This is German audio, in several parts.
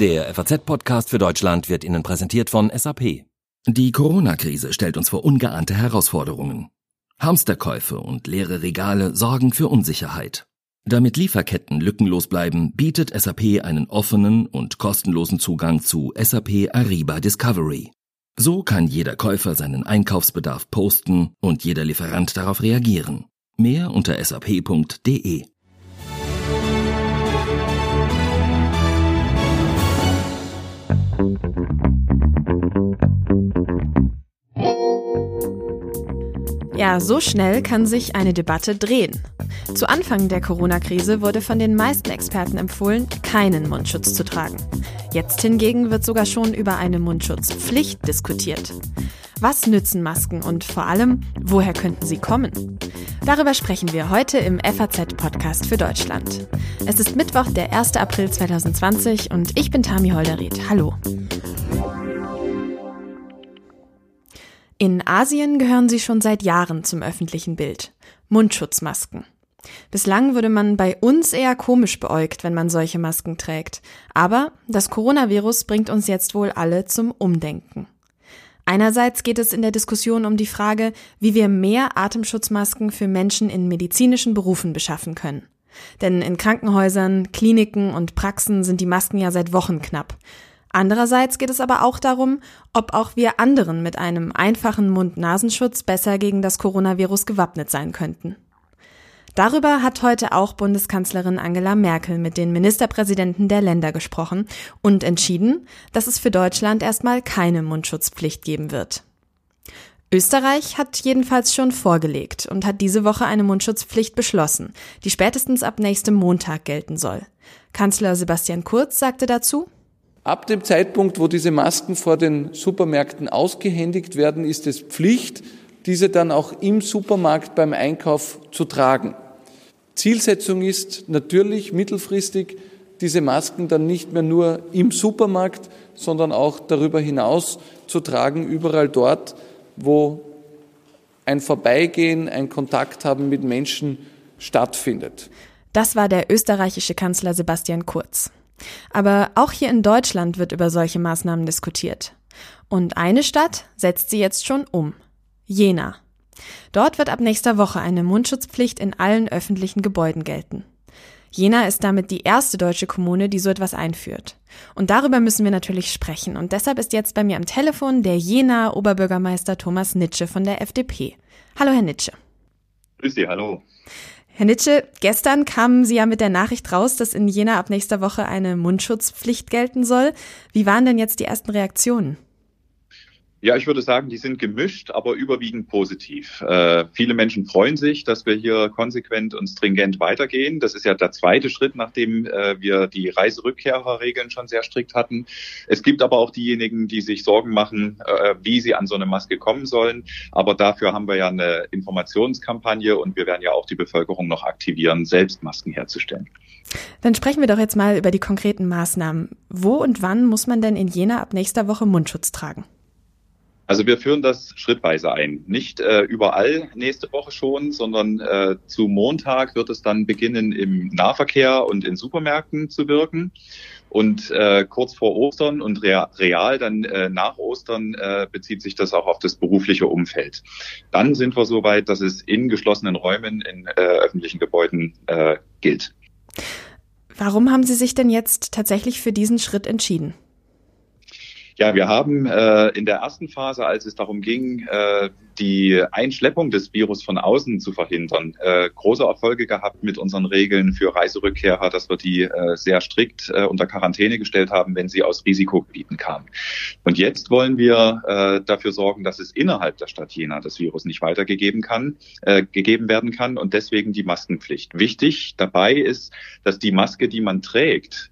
Der FAZ-Podcast für Deutschland wird Ihnen präsentiert von SAP. Die Corona-Krise stellt uns vor ungeahnte Herausforderungen. Hamsterkäufe und leere Regale sorgen für Unsicherheit. Damit Lieferketten lückenlos bleiben, bietet SAP einen offenen und kostenlosen Zugang zu SAP Ariba Discovery. So kann jeder Käufer seinen Einkaufsbedarf posten und jeder Lieferant darauf reagieren. Mehr unter sap.de. Ja, so schnell kann sich eine Debatte drehen. Zu Anfang der Corona-Krise wurde von den meisten Experten empfohlen, keinen Mundschutz zu tragen. Jetzt hingegen wird sogar schon über eine Mundschutzpflicht diskutiert. Was nützen Masken und vor allem, woher könnten sie kommen? Darüber sprechen wir heute im FAZ-Podcast für Deutschland. Es ist Mittwoch, der 1. April 2020 und ich bin Tami Holderried. Hallo. In Asien gehören sie schon seit Jahren zum öffentlichen Bild. Mundschutzmasken. Bislang würde man bei uns eher komisch beäugt, wenn man solche Masken trägt. Aber das Coronavirus bringt uns jetzt wohl alle zum Umdenken. Einerseits geht es in der Diskussion um die Frage, wie wir mehr Atemschutzmasken für Menschen in medizinischen Berufen beschaffen können. Denn in Krankenhäusern, Kliniken und Praxen sind die Masken ja seit Wochen knapp. Andererseits geht es aber auch darum, ob auch wir anderen mit einem einfachen Mund-Nasenschutz besser gegen das Coronavirus gewappnet sein könnten. Darüber hat heute auch Bundeskanzlerin Angela Merkel mit den Ministerpräsidenten der Länder gesprochen und entschieden, dass es für Deutschland erstmal keine Mundschutzpflicht geben wird. Österreich hat jedenfalls schon vorgelegt und hat diese Woche eine Mundschutzpflicht beschlossen, die spätestens ab nächstem Montag gelten soll. Kanzler Sebastian Kurz sagte dazu, Ab dem Zeitpunkt, wo diese Masken vor den Supermärkten ausgehändigt werden, ist es Pflicht, diese dann auch im Supermarkt beim Einkauf zu tragen. Zielsetzung ist natürlich mittelfristig, diese Masken dann nicht mehr nur im Supermarkt, sondern auch darüber hinaus zu tragen, überall dort, wo ein Vorbeigehen, ein Kontakt haben mit Menschen stattfindet. Das war der österreichische Kanzler Sebastian Kurz. Aber auch hier in Deutschland wird über solche Maßnahmen diskutiert. Und eine Stadt setzt sie jetzt schon um. Jena. Dort wird ab nächster Woche eine Mundschutzpflicht in allen öffentlichen Gebäuden gelten. Jena ist damit die erste deutsche Kommune, die so etwas einführt. Und darüber müssen wir natürlich sprechen. Und deshalb ist jetzt bei mir am Telefon der Jena Oberbürgermeister Thomas Nitsche von der FDP. Hallo, Herr Nitsche. Grüß Sie, hallo. Herr Nitsche, gestern kamen Sie ja mit der Nachricht raus, dass in Jena ab nächster Woche eine Mundschutzpflicht gelten soll. Wie waren denn jetzt die ersten Reaktionen? Ja, ich würde sagen, die sind gemischt, aber überwiegend positiv. Äh, viele Menschen freuen sich, dass wir hier konsequent und stringent weitergehen. Das ist ja der zweite Schritt, nachdem äh, wir die Reiserückkehrerregeln schon sehr strikt hatten. Es gibt aber auch diejenigen, die sich Sorgen machen, äh, wie sie an so eine Maske kommen sollen. Aber dafür haben wir ja eine Informationskampagne und wir werden ja auch die Bevölkerung noch aktivieren, selbst Masken herzustellen. Dann sprechen wir doch jetzt mal über die konkreten Maßnahmen. Wo und wann muss man denn in Jena ab nächster Woche Mundschutz tragen? Also wir führen das schrittweise ein. Nicht äh, überall nächste Woche schon, sondern äh, zu Montag wird es dann beginnen, im Nahverkehr und in Supermärkten zu wirken. Und äh, kurz vor Ostern und real dann äh, nach Ostern äh, bezieht sich das auch auf das berufliche Umfeld. Dann sind wir so weit, dass es in geschlossenen Räumen in äh, öffentlichen Gebäuden äh, gilt. Warum haben Sie sich denn jetzt tatsächlich für diesen Schritt entschieden? Ja, wir haben äh, in der ersten Phase, als es darum ging, äh, die Einschleppung des Virus von außen zu verhindern, äh, große Erfolge gehabt mit unseren Regeln für Reiserückkehrer, dass wir die äh, sehr strikt äh, unter Quarantäne gestellt haben, wenn sie aus Risikogebieten kamen. Und jetzt wollen wir äh, dafür sorgen, dass es innerhalb der Stadt Jena das Virus nicht weitergegeben kann, äh, gegeben werden kann und deswegen die Maskenpflicht. Wichtig dabei ist, dass die Maske, die man trägt,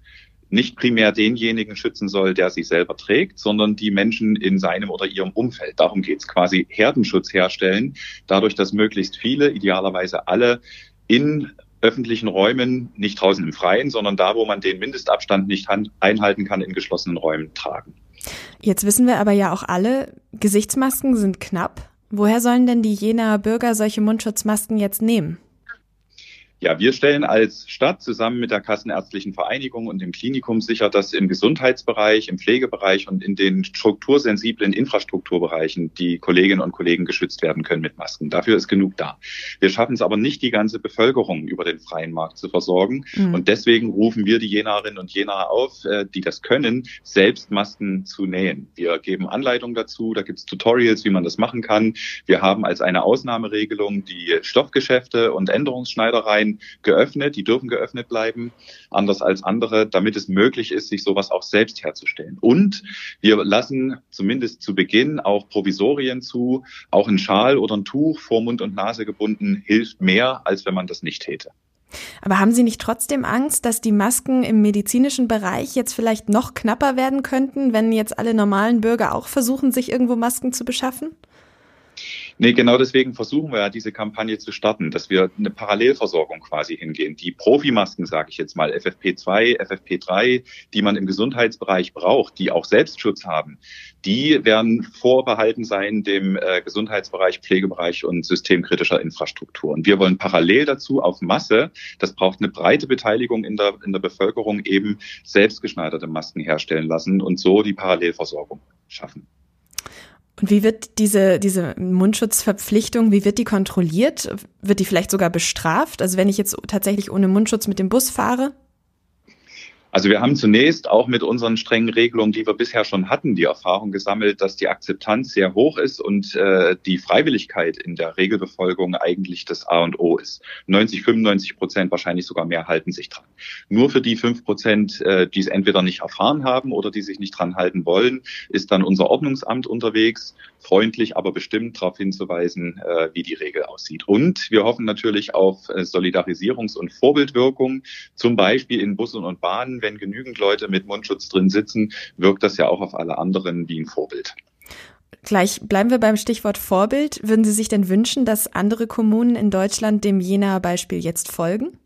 nicht primär denjenigen schützen soll, der sie selber trägt, sondern die Menschen in seinem oder ihrem Umfeld. Darum geht es quasi Herdenschutz herstellen, dadurch, dass möglichst viele, idealerweise alle, in öffentlichen Räumen, nicht draußen im Freien, sondern da, wo man den Mindestabstand nicht einhalten kann, in geschlossenen Räumen tragen. Jetzt wissen wir aber ja auch alle, Gesichtsmasken sind knapp. Woher sollen denn die jener Bürger solche Mundschutzmasken jetzt nehmen? Ja, wir stellen als Stadt zusammen mit der Kassenärztlichen Vereinigung und dem Klinikum sicher, dass im Gesundheitsbereich, im Pflegebereich und in den struktursensiblen Infrastrukturbereichen die Kolleginnen und Kollegen geschützt werden können mit Masken. Dafür ist genug da. Wir schaffen es aber nicht, die ganze Bevölkerung über den freien Markt zu versorgen. Mhm. Und deswegen rufen wir die Jenerinnen und Jener auf, äh, die das können, selbst Masken zu nähen. Wir geben Anleitungen dazu, da gibt es Tutorials, wie man das machen kann. Wir haben als eine Ausnahmeregelung die Stoffgeschäfte und Änderungsschneidereien Verein geöffnet, die dürfen geöffnet bleiben, anders als andere, damit es möglich ist, sich sowas auch selbst herzustellen. Und wir lassen zumindest zu Beginn auch Provisorien zu, auch ein Schal oder ein Tuch vor Mund und Nase gebunden hilft mehr, als wenn man das nicht täte. Aber haben Sie nicht trotzdem Angst, dass die Masken im medizinischen Bereich jetzt vielleicht noch knapper werden könnten, wenn jetzt alle normalen Bürger auch versuchen, sich irgendwo Masken zu beschaffen? Nee, genau deswegen versuchen wir ja diese Kampagne zu starten, dass wir eine Parallelversorgung quasi hingehen. Die Profimasken, sage ich jetzt mal, FFP2, FFP3, die man im Gesundheitsbereich braucht, die auch Selbstschutz haben, die werden vorbehalten sein dem äh, Gesundheitsbereich, Pflegebereich und systemkritischer Infrastruktur. Und wir wollen parallel dazu auf Masse, das braucht eine breite Beteiligung in der, in der Bevölkerung, eben selbstgeschneiderte Masken herstellen lassen und so die Parallelversorgung schaffen. Und wie wird diese, diese Mundschutzverpflichtung, wie wird die kontrolliert? Wird die vielleicht sogar bestraft? Also wenn ich jetzt tatsächlich ohne Mundschutz mit dem Bus fahre? Also wir haben zunächst auch mit unseren strengen Regelungen, die wir bisher schon hatten, die Erfahrung gesammelt, dass die Akzeptanz sehr hoch ist und äh, die Freiwilligkeit in der Regelbefolgung eigentlich das A und O ist. 90, 95 Prozent, wahrscheinlich sogar mehr, halten sich dran. Nur für die fünf Prozent, äh, die es entweder nicht erfahren haben oder die sich nicht dran halten wollen, ist dann unser Ordnungsamt unterwegs, freundlich, aber bestimmt darauf hinzuweisen, äh, wie die Regel aussieht. Und wir hoffen natürlich auf äh, Solidarisierungs- und Vorbildwirkung, zum Beispiel in Bussen und Bahnen wenn genügend Leute mit Mundschutz drin sitzen, wirkt das ja auch auf alle anderen wie ein Vorbild. Gleich bleiben wir beim Stichwort Vorbild. Würden Sie sich denn wünschen, dass andere Kommunen in Deutschland dem Jenaer Beispiel jetzt folgen?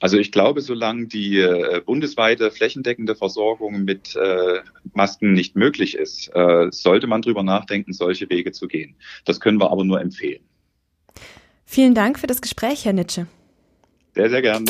Also ich glaube, solange die äh, bundesweite flächendeckende Versorgung mit äh, Masken nicht möglich ist, äh, sollte man darüber nachdenken, solche Wege zu gehen. Das können wir aber nur empfehlen. Vielen Dank für das Gespräch, Herr Nitsche. Sehr, sehr gern.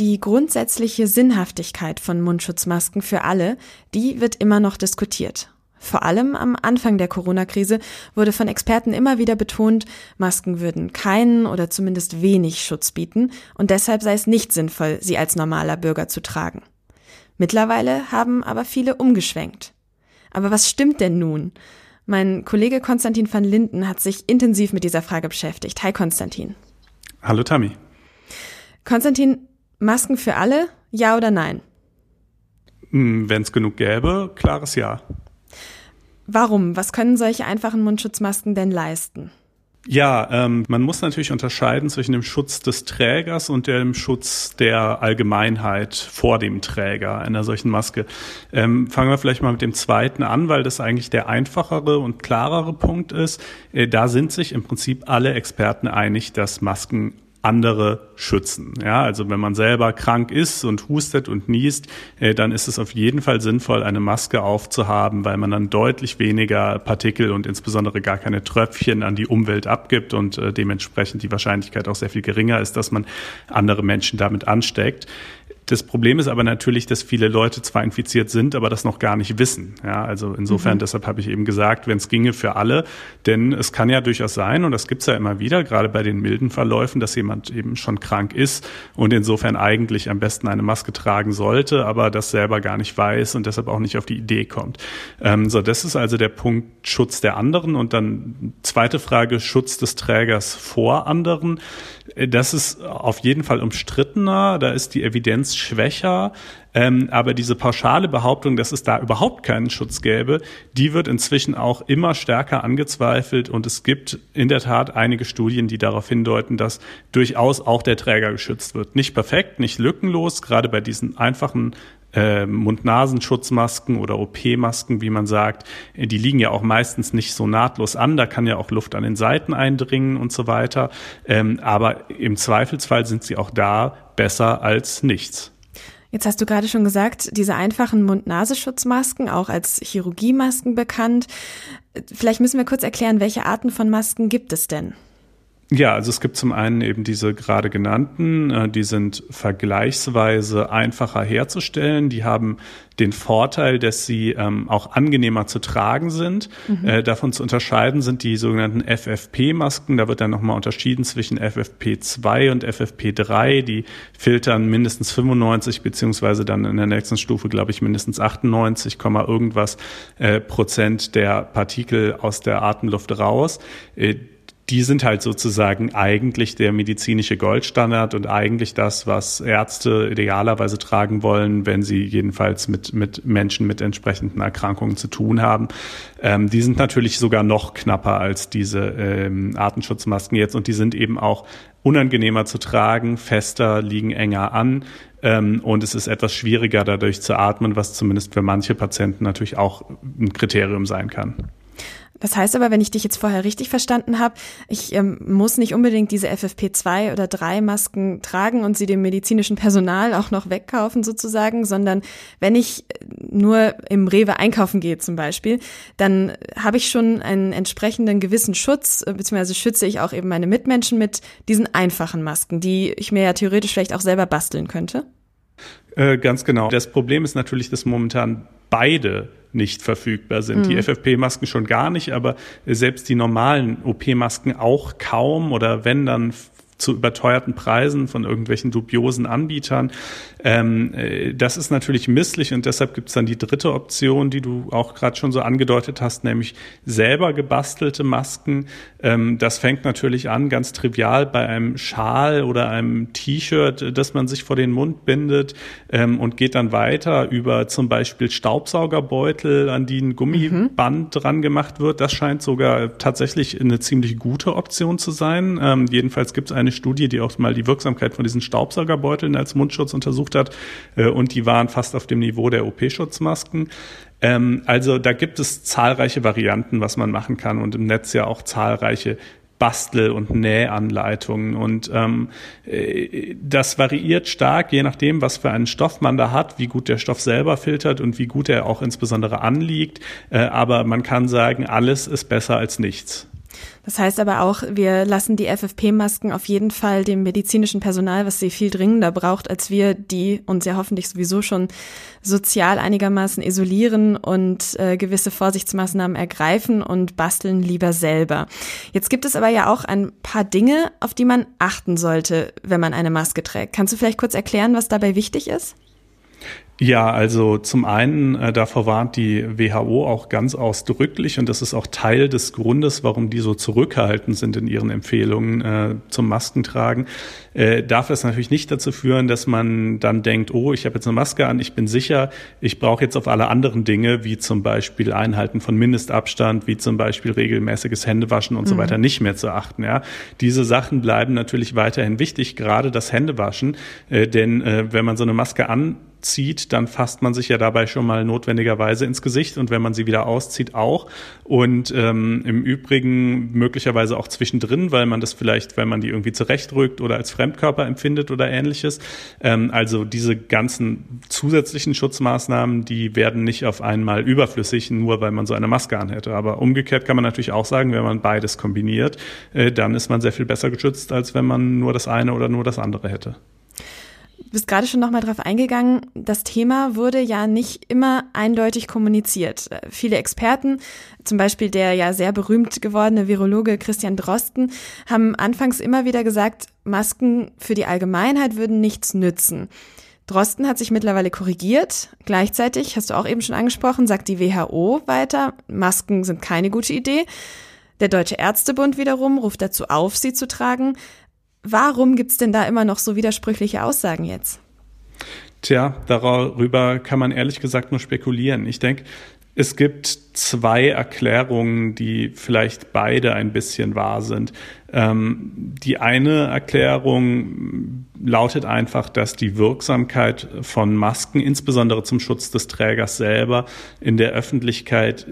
Die grundsätzliche Sinnhaftigkeit von Mundschutzmasken für alle, die wird immer noch diskutiert. Vor allem am Anfang der Corona-Krise wurde von Experten immer wieder betont, Masken würden keinen oder zumindest wenig Schutz bieten und deshalb sei es nicht sinnvoll, sie als normaler Bürger zu tragen. Mittlerweile haben aber viele umgeschwenkt. Aber was stimmt denn nun? Mein Kollege Konstantin van Linden hat sich intensiv mit dieser Frage beschäftigt. Hi Konstantin. Hallo Tammy. Konstantin, Masken für alle, ja oder nein? Hm, Wenn es genug gäbe, klares Ja. Warum? Was können solche einfachen Mundschutzmasken denn leisten? Ja, ähm, man muss natürlich unterscheiden zwischen dem Schutz des Trägers und dem Schutz der Allgemeinheit vor dem Träger einer solchen Maske. Ähm, fangen wir vielleicht mal mit dem zweiten an, weil das eigentlich der einfachere und klarere Punkt ist. Äh, da sind sich im Prinzip alle Experten einig, dass Masken andere schützen. Ja, also wenn man selber krank ist und hustet und niest, äh, dann ist es auf jeden Fall sinnvoll, eine Maske aufzuhaben, weil man dann deutlich weniger Partikel und insbesondere gar keine Tröpfchen an die Umwelt abgibt und äh, dementsprechend die Wahrscheinlichkeit auch sehr viel geringer ist, dass man andere Menschen damit ansteckt. Das Problem ist aber natürlich, dass viele Leute zwar infiziert sind, aber das noch gar nicht wissen. Ja, also insofern, mhm. deshalb habe ich eben gesagt, wenn es ginge für alle, denn es kann ja durchaus sein, und das gibt's ja immer wieder, gerade bei den milden Verläufen, dass jemand eben schon krank ist und insofern eigentlich am besten eine Maske tragen sollte, aber das selber gar nicht weiß und deshalb auch nicht auf die Idee kommt. Ähm, so, das ist also der Punkt Schutz der anderen und dann zweite Frage, Schutz des Trägers vor anderen. Äh, das ist auf jeden Fall umstrittener, da ist die Evidenz schwächer. Ähm, aber diese pauschale Behauptung, dass es da überhaupt keinen Schutz gäbe, die wird inzwischen auch immer stärker angezweifelt. Und es gibt in der Tat einige Studien, die darauf hindeuten, dass durchaus auch der Träger geschützt wird. Nicht perfekt, nicht lückenlos, gerade bei diesen einfachen äh, Mund-Nasenschutzmasken oder OP-Masken, wie man sagt, äh, die liegen ja auch meistens nicht so nahtlos an. Da kann ja auch Luft an den Seiten eindringen und so weiter. Ähm, aber im Zweifelsfall sind sie auch da besser als nichts. Jetzt hast du gerade schon gesagt, diese einfachen Mund-Nasenschutzmasken, auch als Chirurgiemasken bekannt. Vielleicht müssen wir kurz erklären, welche Arten von Masken gibt es denn? Ja, also es gibt zum einen eben diese gerade genannten, äh, die sind vergleichsweise einfacher herzustellen. Die haben den Vorteil, dass sie ähm, auch angenehmer zu tragen sind. Mhm. Äh, davon zu unterscheiden sind die sogenannten FFP-Masken. Da wird dann nochmal unterschieden zwischen FFP2 und FFP3. Die filtern mindestens 95 beziehungsweise dann in der nächsten Stufe, glaube ich, mindestens 98, irgendwas äh, Prozent der Partikel aus der Atemluft raus. Äh, die sind halt sozusagen eigentlich der medizinische Goldstandard und eigentlich das, was Ärzte idealerweise tragen wollen, wenn sie jedenfalls mit, mit Menschen mit entsprechenden Erkrankungen zu tun haben. Ähm, die sind natürlich sogar noch knapper als diese ähm, Artenschutzmasken jetzt und die sind eben auch unangenehmer zu tragen, fester, liegen enger an. Ähm, und es ist etwas schwieriger dadurch zu atmen, was zumindest für manche Patienten natürlich auch ein Kriterium sein kann. Das heißt aber, wenn ich dich jetzt vorher richtig verstanden habe, ich ähm, muss nicht unbedingt diese FFP2 oder 3 Masken tragen und sie dem medizinischen Personal auch noch wegkaufen sozusagen, sondern wenn ich nur im Rewe einkaufen gehe zum Beispiel, dann habe ich schon einen entsprechenden gewissen Schutz, äh, beziehungsweise schütze ich auch eben meine Mitmenschen mit diesen einfachen Masken, die ich mir ja theoretisch vielleicht auch selber basteln könnte. Äh, ganz genau. Das Problem ist natürlich, dass momentan beide nicht verfügbar sind. Mhm. Die FFP-Masken schon gar nicht, aber selbst die normalen OP-Masken auch kaum oder wenn dann zu überteuerten Preisen von irgendwelchen dubiosen Anbietern. Ähm, äh, das ist natürlich misslich und deshalb gibt es dann die dritte Option, die du auch gerade schon so angedeutet hast, nämlich selber gebastelte Masken. Ähm, das fängt natürlich an, ganz trivial bei einem Schal oder einem T-Shirt, das man sich vor den Mund bindet ähm, und geht dann weiter über zum Beispiel Staubsaugerbeutel, an die ein Gummiband mhm. dran gemacht wird. Das scheint sogar tatsächlich eine ziemlich gute Option zu sein. Ähm, jedenfalls gibt es eine Studie, die auch mal die Wirksamkeit von diesen Staubsaugerbeuteln als Mundschutz untersucht hat äh, und die waren fast auf dem Niveau der OP-Schutzmasken. Ähm, also da gibt es zahlreiche Varianten, was man machen kann und im Netz ja auch zahlreiche Bastel- und Nähanleitungen. Und ähm, äh, das variiert stark, je nachdem, was für einen Stoff man da hat, wie gut der Stoff selber filtert und wie gut er auch insbesondere anliegt. Äh, aber man kann sagen, alles ist besser als nichts. Das heißt aber auch, wir lassen die FFP-Masken auf jeden Fall dem medizinischen Personal, was sie viel dringender braucht, als wir, die uns ja hoffentlich sowieso schon sozial einigermaßen isolieren und äh, gewisse Vorsichtsmaßnahmen ergreifen und basteln lieber selber. Jetzt gibt es aber ja auch ein paar Dinge, auf die man achten sollte, wenn man eine Maske trägt. Kannst du vielleicht kurz erklären, was dabei wichtig ist? Ja, also zum einen, äh, davor warnt die WHO auch ganz ausdrücklich und das ist auch Teil des Grundes, warum die so zurückhaltend sind in ihren Empfehlungen äh, zum Maskentragen. Äh, darf es natürlich nicht dazu führen, dass man dann denkt, oh, ich habe jetzt eine Maske an, ich bin sicher, ich brauche jetzt auf alle anderen Dinge, wie zum Beispiel Einhalten von Mindestabstand, wie zum Beispiel regelmäßiges Händewaschen und mhm. so weiter, nicht mehr zu achten. Ja, diese Sachen bleiben natürlich weiterhin wichtig, gerade das Händewaschen, äh, denn äh, wenn man so eine Maske an zieht, dann fasst man sich ja dabei schon mal notwendigerweise ins Gesicht und wenn man sie wieder auszieht auch. Und ähm, im Übrigen möglicherweise auch zwischendrin, weil man das vielleicht, wenn man die irgendwie zurechtrückt oder als Fremdkörper empfindet oder ähnliches. Ähm, also diese ganzen zusätzlichen Schutzmaßnahmen, die werden nicht auf einmal überflüssig, nur weil man so eine Maske anhätte. Aber umgekehrt kann man natürlich auch sagen, wenn man beides kombiniert, äh, dann ist man sehr viel besser geschützt, als wenn man nur das eine oder nur das andere hätte. Du bist gerade schon nochmal drauf eingegangen. Das Thema wurde ja nicht immer eindeutig kommuniziert. Äh, viele Experten, zum Beispiel der ja sehr berühmt gewordene Virologe Christian Drosten, haben anfangs immer wieder gesagt, Masken für die Allgemeinheit würden nichts nützen. Drosten hat sich mittlerweile korrigiert. Gleichzeitig, hast du auch eben schon angesprochen, sagt die WHO weiter, Masken sind keine gute Idee. Der Deutsche Ärztebund wiederum ruft dazu auf, sie zu tragen. Warum gibt's denn da immer noch so widersprüchliche Aussagen jetzt? Tja, darüber kann man ehrlich gesagt nur spekulieren. Ich denke, es gibt zwei Erklärungen, die vielleicht beide ein bisschen wahr sind. Ähm, die eine Erklärung lautet einfach, dass die Wirksamkeit von Masken, insbesondere zum Schutz des Trägers selber, in der Öffentlichkeit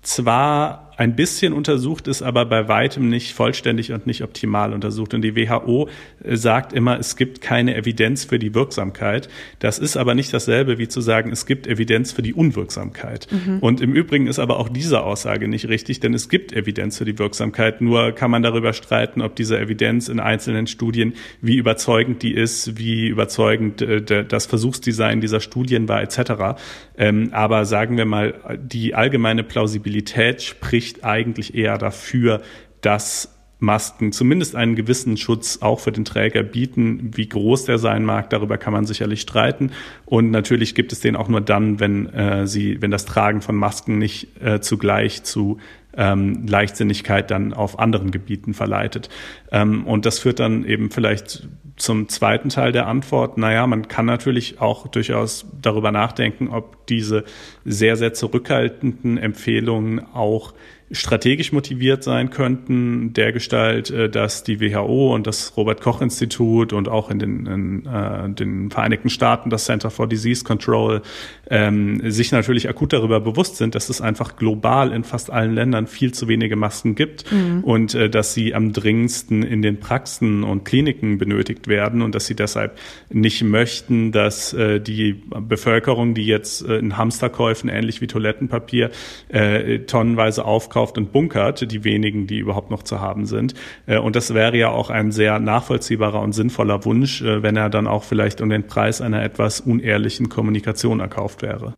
zwar ein bisschen untersucht ist, aber bei weitem nicht vollständig und nicht optimal untersucht. Und die WHO äh, sagt immer, es gibt keine Evidenz für die Wirksamkeit. Das ist aber nicht dasselbe wie zu sagen, es gibt Evidenz für die Unwirksamkeit. Mhm. Und im Übrigen ist aber auch diese Aussage nicht richtig, denn es gibt Evidenz für die Wirksamkeit. Nur kann man darüber streiten, ob diese Evidenz in einzelnen Studien, wie überzeugend die ist, wie überzeugend äh, das Versuchsdesign dieser Studien war, etc. Ähm, aber sagen wir mal, die allgemeine Plausibilität spricht eigentlich eher dafür, dass Masken zumindest einen gewissen Schutz auch für den Träger bieten. Wie groß der sein mag, darüber kann man sicherlich streiten. Und natürlich gibt es den auch nur dann, wenn äh, sie, wenn das Tragen von Masken nicht äh, zugleich zu ähm, Leichtsinnigkeit dann auf anderen Gebieten verleitet. Ähm, und das führt dann eben vielleicht zum zweiten Teil der Antwort. Naja, man kann natürlich auch durchaus darüber nachdenken, ob diese sehr, sehr zurückhaltenden Empfehlungen auch strategisch motiviert sein könnten, der Gestalt, äh, dass die WHO und das Robert Koch Institut und auch in den, in, äh, den Vereinigten Staaten das Center for Disease Control ähm, sich natürlich akut darüber bewusst sind, dass es einfach global in fast allen Ländern viel zu wenige Masken gibt mhm. und äh, dass sie am dringendsten in den Praxen und Kliniken benötigt werden und dass sie deshalb nicht möchten, dass äh, die Bevölkerung, die jetzt äh, in Hamsterkäufen ähnlich wie Toilettenpapier äh, tonnenweise aufkauft, und bunkert, die wenigen, die überhaupt noch zu haben sind. Äh, und das wäre ja auch ein sehr nachvollziehbarer und sinnvoller Wunsch, äh, wenn er dann auch vielleicht um den Preis einer etwas unehrlichen Kommunikation erkauft wäre.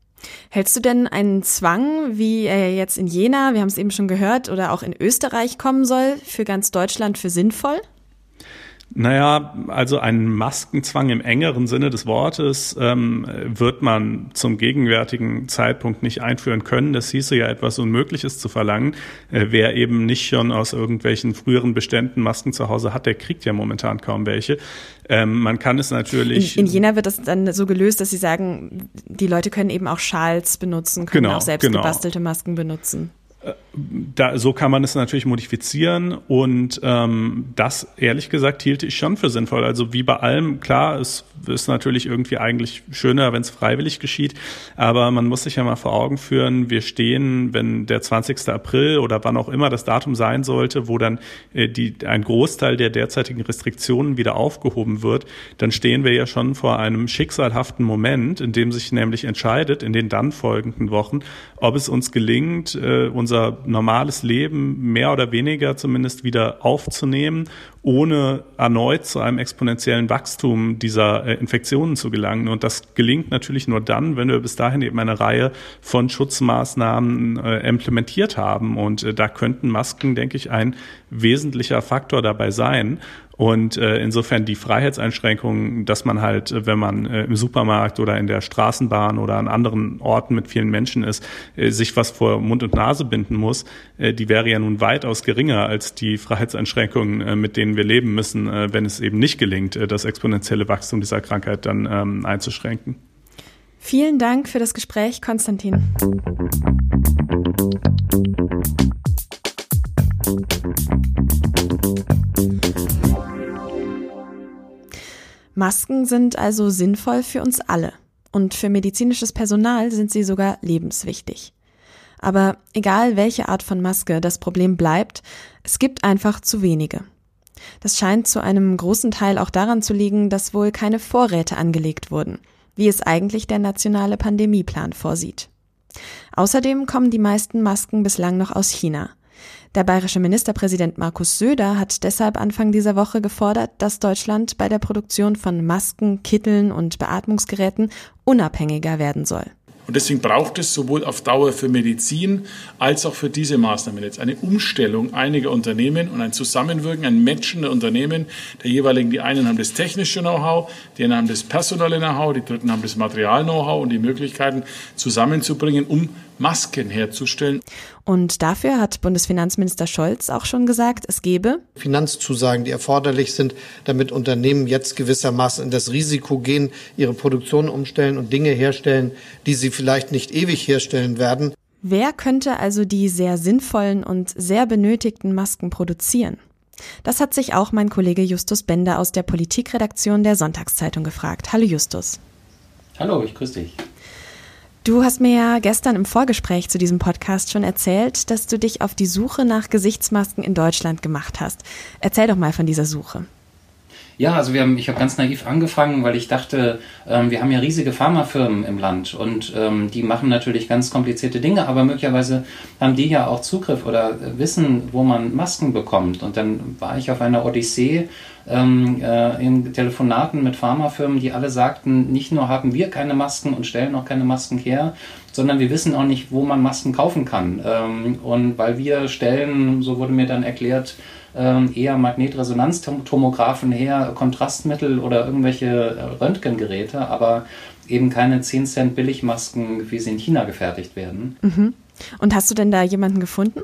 Hältst du denn einen Zwang, wie er jetzt in Jena, wir haben es eben schon gehört, oder auch in Österreich kommen soll, für ganz Deutschland für sinnvoll? Naja, also einen Maskenzwang im engeren Sinne des Wortes ähm, wird man zum gegenwärtigen Zeitpunkt nicht einführen können. Das hieße ja etwas Unmögliches zu verlangen. Äh, wer eben nicht schon aus irgendwelchen früheren Beständen Masken zu Hause hat, der kriegt ja momentan kaum welche. Ähm, man kann es natürlich. In, in, Jena wird das dann so gelöst, dass sie sagen, die Leute können eben auch Schals benutzen, können genau, auch selbst genau. gebastelte Masken benutzen da, so kann man es natürlich modifizieren und ähm, das ehrlich gesagt hielte ich schon für sinnvoll. Also wie bei allem, klar, es ist natürlich irgendwie eigentlich schöner, wenn es freiwillig geschieht, aber man muss sich ja mal vor Augen führen, wir stehen, wenn der 20. April oder wann auch immer das Datum sein sollte, wo dann äh, die, ein Großteil der derzeitigen Restriktionen wieder aufgehoben wird, dann stehen wir ja schon vor einem schicksalhaften Moment, in dem sich nämlich entscheidet, in den dann folgenden Wochen, ob es uns gelingt, äh, unser normales Leben mehr oder weniger zumindest wieder aufzunehmen, ohne erneut zu einem exponentiellen Wachstum dieser äh, Infektionen zu gelangen. Und das gelingt natürlich nur dann, wenn wir bis dahin eben eine Reihe von Schutzmaßnahmen äh, implementiert haben. Und äh, da könnten Masken, denke ich, ein wesentlicher Faktor dabei sein. Und äh, insofern die Freiheitseinschränkungen, dass man halt, äh, wenn man äh, im Supermarkt oder in der Straßenbahn oder an anderen Orten mit vielen Menschen ist, äh, sich was vor Mund und Nase binden muss, äh, die wäre ja nun weitaus geringer als die Freiheitseinschränkungen, äh, mit denen wir leben müssen, äh, wenn es eben nicht gelingt, äh, das exponentielle Wachstum dieser Krankheit dann ähm, einzuschränken. Vielen Dank für das Gespräch, Konstantin. Masken sind also sinnvoll für uns alle. Und für medizinisches Personal sind sie sogar lebenswichtig. Aber egal welche Art von Maske, das Problem bleibt, es gibt einfach zu wenige. Das scheint zu einem großen Teil auch daran zu liegen, dass wohl keine Vorräte angelegt wurden, wie es eigentlich der nationale Pandemieplan vorsieht. Außerdem kommen die meisten Masken bislang noch aus China. Der bayerische Ministerpräsident Markus Söder hat deshalb Anfang dieser Woche gefordert, dass Deutschland bei der Produktion von Masken, Kitteln und Beatmungsgeräten unabhängiger werden soll. Und deswegen braucht es sowohl auf Dauer für Medizin als auch für diese Maßnahmen jetzt eine Umstellung einiger Unternehmen und ein Zusammenwirken, ein Matchen der Unternehmen der jeweiligen. Die einen haben das technische Know-how, die anderen haben das personelle Know-how, die dritten haben das Material-Know-how und die Möglichkeiten zusammenzubringen, um Masken herzustellen. Und dafür hat Bundesfinanzminister Scholz auch schon gesagt, es gebe Finanzzusagen, die erforderlich sind, damit Unternehmen jetzt gewissermaßen in das Risiko gehen, ihre Produktion umstellen und Dinge herstellen, die sie vielleicht nicht ewig herstellen werden. Wer könnte also die sehr sinnvollen und sehr benötigten Masken produzieren? Das hat sich auch mein Kollege Justus Bender aus der Politikredaktion der Sonntagszeitung gefragt. Hallo Justus. Hallo, ich grüße dich. Du hast mir ja gestern im Vorgespräch zu diesem Podcast schon erzählt, dass du dich auf die Suche nach Gesichtsmasken in Deutschland gemacht hast. Erzähl doch mal von dieser Suche. Ja, also wir haben, ich habe ganz naiv angefangen, weil ich dachte, ähm, wir haben ja riesige Pharmafirmen im Land und ähm, die machen natürlich ganz komplizierte Dinge, aber möglicherweise haben die ja auch Zugriff oder wissen, wo man Masken bekommt. Und dann war ich auf einer Odyssee ähm, äh, in Telefonaten mit Pharmafirmen, die alle sagten, nicht nur haben wir keine Masken und stellen auch keine Masken her, sondern wir wissen auch nicht, wo man Masken kaufen kann. Ähm, und weil wir stellen, so wurde mir dann erklärt, ähm, eher Magnetresonanztomographen her, Kontrastmittel oder irgendwelche äh, Röntgengeräte, aber eben keine 10 Cent Billigmasken, wie sie in China gefertigt werden. Mhm. Und hast du denn da jemanden gefunden?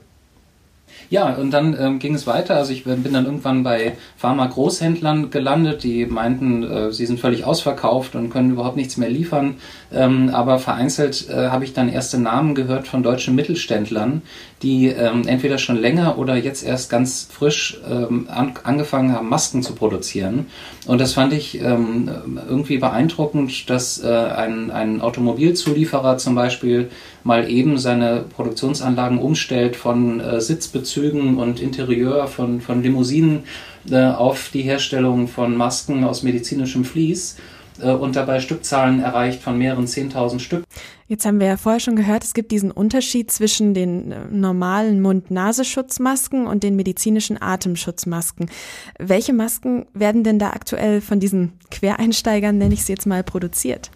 Ja, und dann ähm, ging es weiter. Also ich bin dann irgendwann bei Pharma-Großhändlern gelandet, die meinten, äh, sie sind völlig ausverkauft und können überhaupt nichts mehr liefern. Ähm, aber vereinzelt äh, habe ich dann erste Namen gehört von deutschen Mittelständlern, die ähm, entweder schon länger oder jetzt erst ganz frisch ähm, an, angefangen haben, Masken zu produzieren. Und das fand ich ähm, irgendwie beeindruckend, dass äh, ein, ein Automobilzulieferer zum Beispiel mal eben seine Produktionsanlagen umstellt von äh, Sitzbezügen und Interieur von, von Limousinen äh, auf die Herstellung von Masken aus medizinischem Vlies und dabei Stückzahlen erreicht von mehreren 10.000 Stück. Jetzt haben wir ja vorher schon gehört, es gibt diesen Unterschied zwischen den äh, normalen Mund-Nasenschutzmasken und den medizinischen Atemschutzmasken. Welche Masken werden denn da aktuell von diesen Quereinsteigern, nenne ich sie jetzt mal, produziert?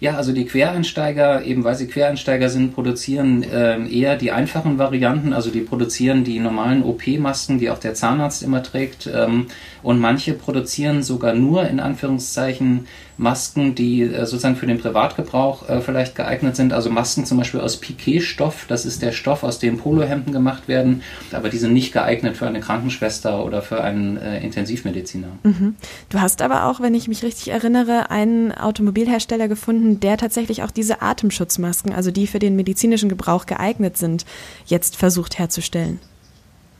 Ja, also die Quereinsteiger, eben weil sie Quereinsteiger sind, produzieren äh, eher die einfachen Varianten. Also die produzieren die normalen OP-Masken, die auch der Zahnarzt immer trägt. Ähm, und manche produzieren sogar nur in Anführungszeichen Masken, die äh, sozusagen für den Privatgebrauch äh, vielleicht geeignet sind. Also Masken zum Beispiel aus Piquet-Stoff, das ist der Stoff, aus dem Polohemden gemacht werden, aber die sind nicht geeignet für eine Krankenschwester oder für einen äh, Intensivmediziner. Mhm. Du hast aber auch, wenn ich mich richtig erinnere, einen Automobilhersteller gefunden, der tatsächlich auch diese Atemschutzmasken, also die für den medizinischen Gebrauch geeignet sind, jetzt versucht herzustellen.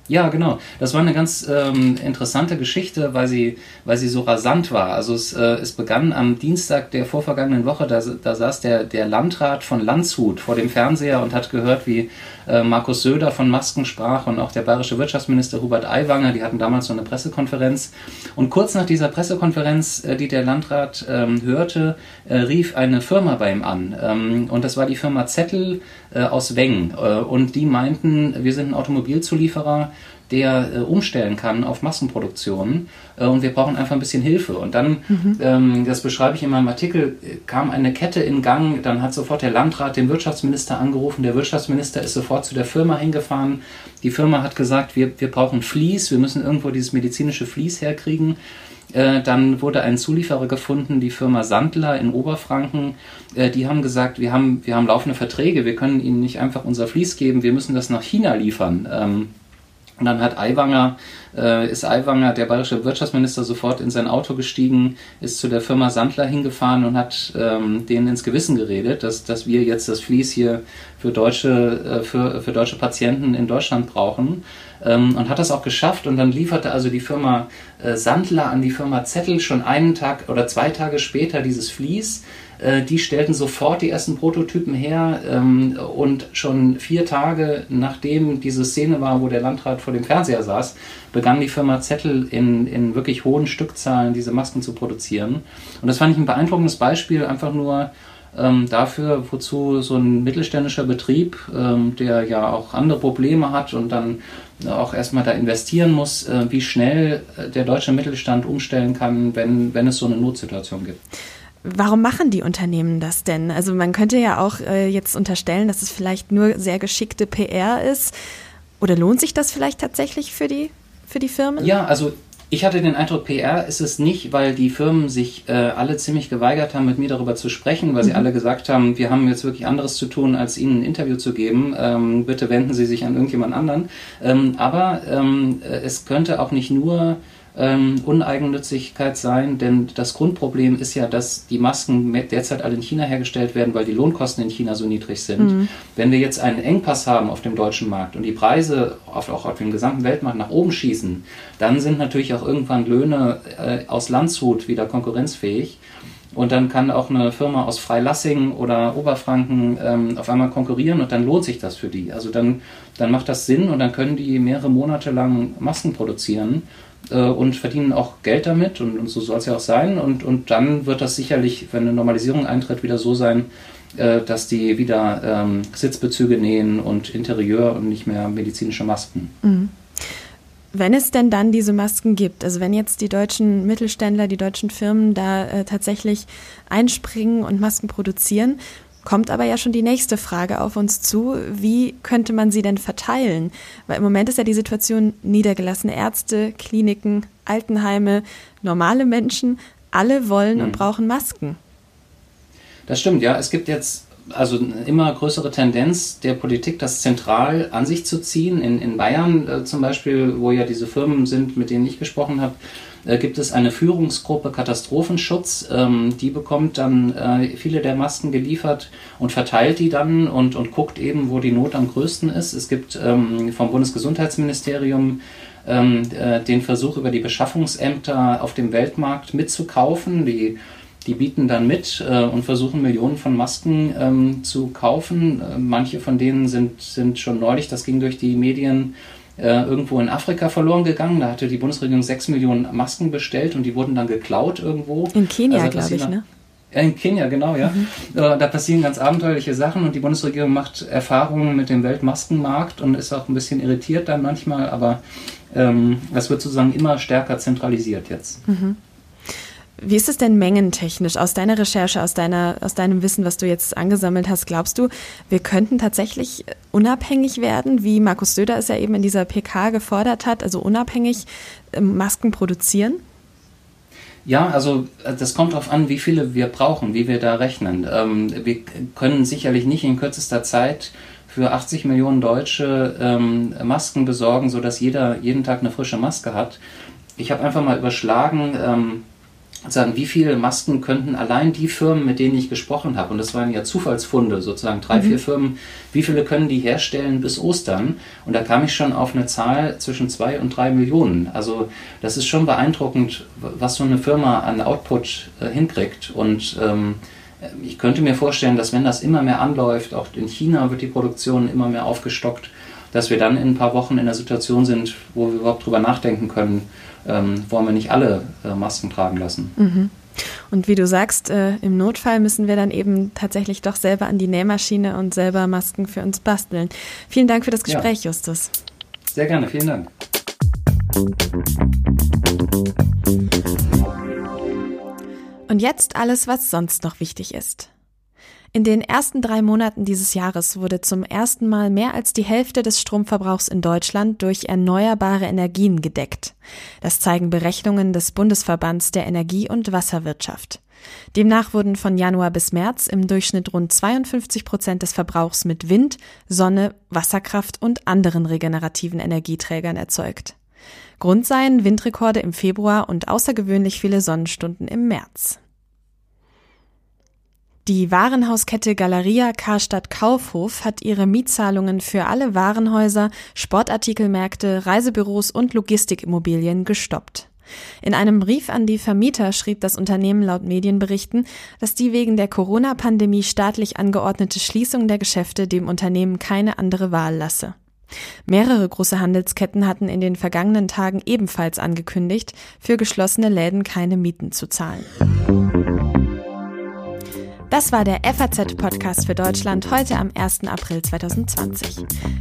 Ja, genau. Das war eine ganz ähm, interessante Geschichte, weil sie, weil sie so rasant war. Also es, äh, es begann am Dienstag der vorvergangenen Woche, da, da saß der, der Landrat von Landshut vor dem Fernseher und hat gehört, wie äh, Markus Söder von Masken sprach und auch der bayerische Wirtschaftsminister Hubert Aiwanger, die hatten damals so eine Pressekonferenz. Und kurz nach dieser Pressekonferenz, äh, die der Landrat ähm, hörte, äh, rief eine Firma bei ihm an. Ähm, und das war die Firma Zettel äh, aus Wengen. Äh, und die meinten, wir sind ein Automobilzulieferer, der äh, umstellen kann auf Massenproduktion äh, und wir brauchen einfach ein bisschen Hilfe. Und dann, mhm. ähm, das beschreibe ich in meinem Artikel, kam eine Kette in Gang, dann hat sofort der Landrat den Wirtschaftsminister angerufen, der Wirtschaftsminister ist sofort zu der Firma hingefahren, die Firma hat gesagt, wir, wir brauchen Vlies, wir müssen irgendwo dieses medizinische Vlies herkriegen. Äh, dann wurde ein Zulieferer gefunden, die Firma Sandler in Oberfranken. Äh, die haben gesagt, wir haben, wir haben laufende Verträge, wir können ihnen nicht einfach unser Vlies geben, wir müssen das nach China liefern. Ähm, und dann hat Aiwanger, äh, ist Aiwanger, der bayerische Wirtschaftsminister, sofort in sein Auto gestiegen, ist zu der Firma Sandler hingefahren und hat ähm, denen ins Gewissen geredet, dass, dass wir jetzt das Vlies hier für deutsche, äh, für, für deutsche Patienten in Deutschland brauchen. Ähm, und hat das auch geschafft. Und dann lieferte also die Firma äh, Sandler an die Firma Zettel schon einen Tag oder zwei Tage später dieses Vlies. Äh, die stellten sofort die ersten Prototypen her ähm, und schon vier Tage nachdem diese Szene war, wo der Landrat vor dem Fernseher saß, begann die Firma Zettel in, in wirklich hohen Stückzahlen diese Masken zu produzieren. Und das fand ich ein beeindruckendes Beispiel, einfach nur ähm, dafür, wozu so ein mittelständischer Betrieb, ähm, der ja auch andere Probleme hat und dann auch erstmal da investieren muss, äh, wie schnell äh, der deutsche Mittelstand umstellen kann, wenn, wenn es so eine Notsituation gibt. Warum machen die Unternehmen das denn? Also man könnte ja auch äh, jetzt unterstellen, dass es vielleicht nur sehr geschickte PR ist. Oder lohnt sich das vielleicht tatsächlich für die, für die Firmen? Ja, also ich hatte den Eindruck, PR ist es nicht, weil die Firmen sich äh, alle ziemlich geweigert haben, mit mir darüber zu sprechen, weil mhm. sie alle gesagt haben, wir haben jetzt wirklich anderes zu tun, als Ihnen ein Interview zu geben. Ähm, bitte wenden Sie sich an irgendjemand anderen. Ähm, aber ähm, äh, es könnte auch nicht nur ähm, Uneigennützigkeit sein, denn das Grundproblem ist ja, dass die Masken derzeit alle in China hergestellt werden, weil die Lohnkosten in China so niedrig sind. Mhm. Wenn wir jetzt einen Engpass haben auf dem deutschen Markt und die Preise auf, auch auf dem gesamten Weltmarkt nach oben schießen, dann sind natürlich auch irgendwann Löhne äh, aus Landshut wieder konkurrenzfähig. Und dann kann auch eine Firma aus Freilassing oder Oberfranken ähm, auf einmal konkurrieren und dann lohnt sich das für die. Also dann, dann macht das Sinn und dann können die mehrere Monate lang Masken produzieren äh, und verdienen auch Geld damit und, und so soll es ja auch sein. Und, und dann wird das sicherlich, wenn eine Normalisierung eintritt, wieder so sein, äh, dass die wieder ähm, Sitzbezüge nähen und Interieur und nicht mehr medizinische Masken. Mhm. Wenn es denn dann diese Masken gibt, also wenn jetzt die deutschen Mittelständler, die deutschen Firmen da äh, tatsächlich einspringen und Masken produzieren, kommt aber ja schon die nächste Frage auf uns zu. Wie könnte man sie denn verteilen? Weil im Moment ist ja die Situation niedergelassene Ärzte, Kliniken, Altenheime, normale Menschen, alle wollen und brauchen Masken. Das stimmt, ja. Es gibt jetzt also immer größere Tendenz der Politik, das zentral an sich zu ziehen. In, in Bayern äh, zum Beispiel, wo ja diese Firmen sind, mit denen ich gesprochen habe, äh, gibt es eine Führungsgruppe Katastrophenschutz. Ähm, die bekommt dann äh, viele der Masken geliefert und verteilt die dann und, und guckt eben, wo die Not am größten ist. Es gibt ähm, vom Bundesgesundheitsministerium ähm, äh, den Versuch, über die Beschaffungsämter auf dem Weltmarkt mitzukaufen. Die die bieten dann mit äh, und versuchen Millionen von Masken ähm, zu kaufen. Äh, manche von denen sind, sind schon neulich, das ging durch die Medien, äh, irgendwo in Afrika verloren gegangen. Da hatte die Bundesregierung sechs Millionen Masken bestellt und die wurden dann geklaut irgendwo. In Kenia, also, glaube ich, ne? in Kenia, genau, ja. Mhm. Äh, da passieren ganz abenteuerliche Sachen und die Bundesregierung macht Erfahrungen mit dem Weltmaskenmarkt und ist auch ein bisschen irritiert dann manchmal, aber ähm, das wird sozusagen immer stärker zentralisiert jetzt. Mhm. Wie ist es denn mengentechnisch aus deiner Recherche, aus, deiner, aus deinem Wissen, was du jetzt angesammelt hast? Glaubst du, wir könnten tatsächlich unabhängig werden, wie Markus Söder es ja eben in dieser PK gefordert hat, also unabhängig ähm, Masken produzieren? Ja, also äh, das kommt darauf an, wie viele wir brauchen, wie wir da rechnen. Ähm, wir können sicherlich nicht in kürzester Zeit für 80 Millionen Deutsche ähm, Masken besorgen, sodass jeder jeden Tag eine frische Maske hat. Ich habe einfach mal überschlagen, sagen, wie viele Masken könnten allein die Firmen, mit denen ich gesprochen habe, und das waren ja Zufallsfunde, sozusagen drei, mhm. vier Firmen, wie viele können die herstellen bis Ostern? Und da kam ich schon auf eine Zahl zwischen zwei und drei Millionen. Also das ist schon beeindruckend, was so eine Firma an Output äh, hinkriegt. Und ähm, ich könnte mir vorstellen, dass wenn das immer mehr anläuft, auch in China wird die Produktion immer mehr aufgestockt, dass wir dann in ein paar Wochen in der Situation sind, wo wir überhaupt drüber nachdenken können, ähm, wollen wir nicht alle äh, Masken tragen lassen. Mhm. Und wie du sagst, äh, im Notfall müssen wir dann eben tatsächlich doch selber an die Nähmaschine und selber Masken für uns basteln. Vielen Dank für das Gespräch, ja. Justus. Sehr gerne, vielen Dank. Und jetzt alles, was sonst noch wichtig ist. In den ersten drei Monaten dieses Jahres wurde zum ersten Mal mehr als die Hälfte des Stromverbrauchs in Deutschland durch erneuerbare Energien gedeckt. Das zeigen Berechnungen des Bundesverbands der Energie- und Wasserwirtschaft. Demnach wurden von Januar bis März im Durchschnitt rund 52 Prozent des Verbrauchs mit Wind, Sonne, Wasserkraft und anderen regenerativen Energieträgern erzeugt. Grund seien Windrekorde im Februar und außergewöhnlich viele Sonnenstunden im März. Die Warenhauskette Galeria Karstadt Kaufhof hat ihre Mietzahlungen für alle Warenhäuser, Sportartikelmärkte, Reisebüros und Logistikimmobilien gestoppt. In einem Brief an die Vermieter schrieb das Unternehmen laut Medienberichten, dass die wegen der Corona-Pandemie staatlich angeordnete Schließung der Geschäfte dem Unternehmen keine andere Wahl lasse. Mehrere große Handelsketten hatten in den vergangenen Tagen ebenfalls angekündigt, für geschlossene Läden keine Mieten zu zahlen. Das war der FAZ-Podcast für Deutschland heute am 1. April 2020.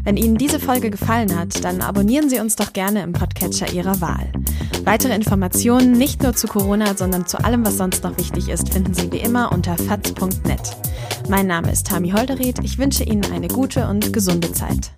Wenn Ihnen diese Folge gefallen hat, dann abonnieren Sie uns doch gerne im Podcatcher Ihrer Wahl. Weitere Informationen nicht nur zu Corona, sondern zu allem, was sonst noch wichtig ist, finden Sie wie immer unter faz.net. Mein Name ist Tami Holderried. Ich wünsche Ihnen eine gute und gesunde Zeit.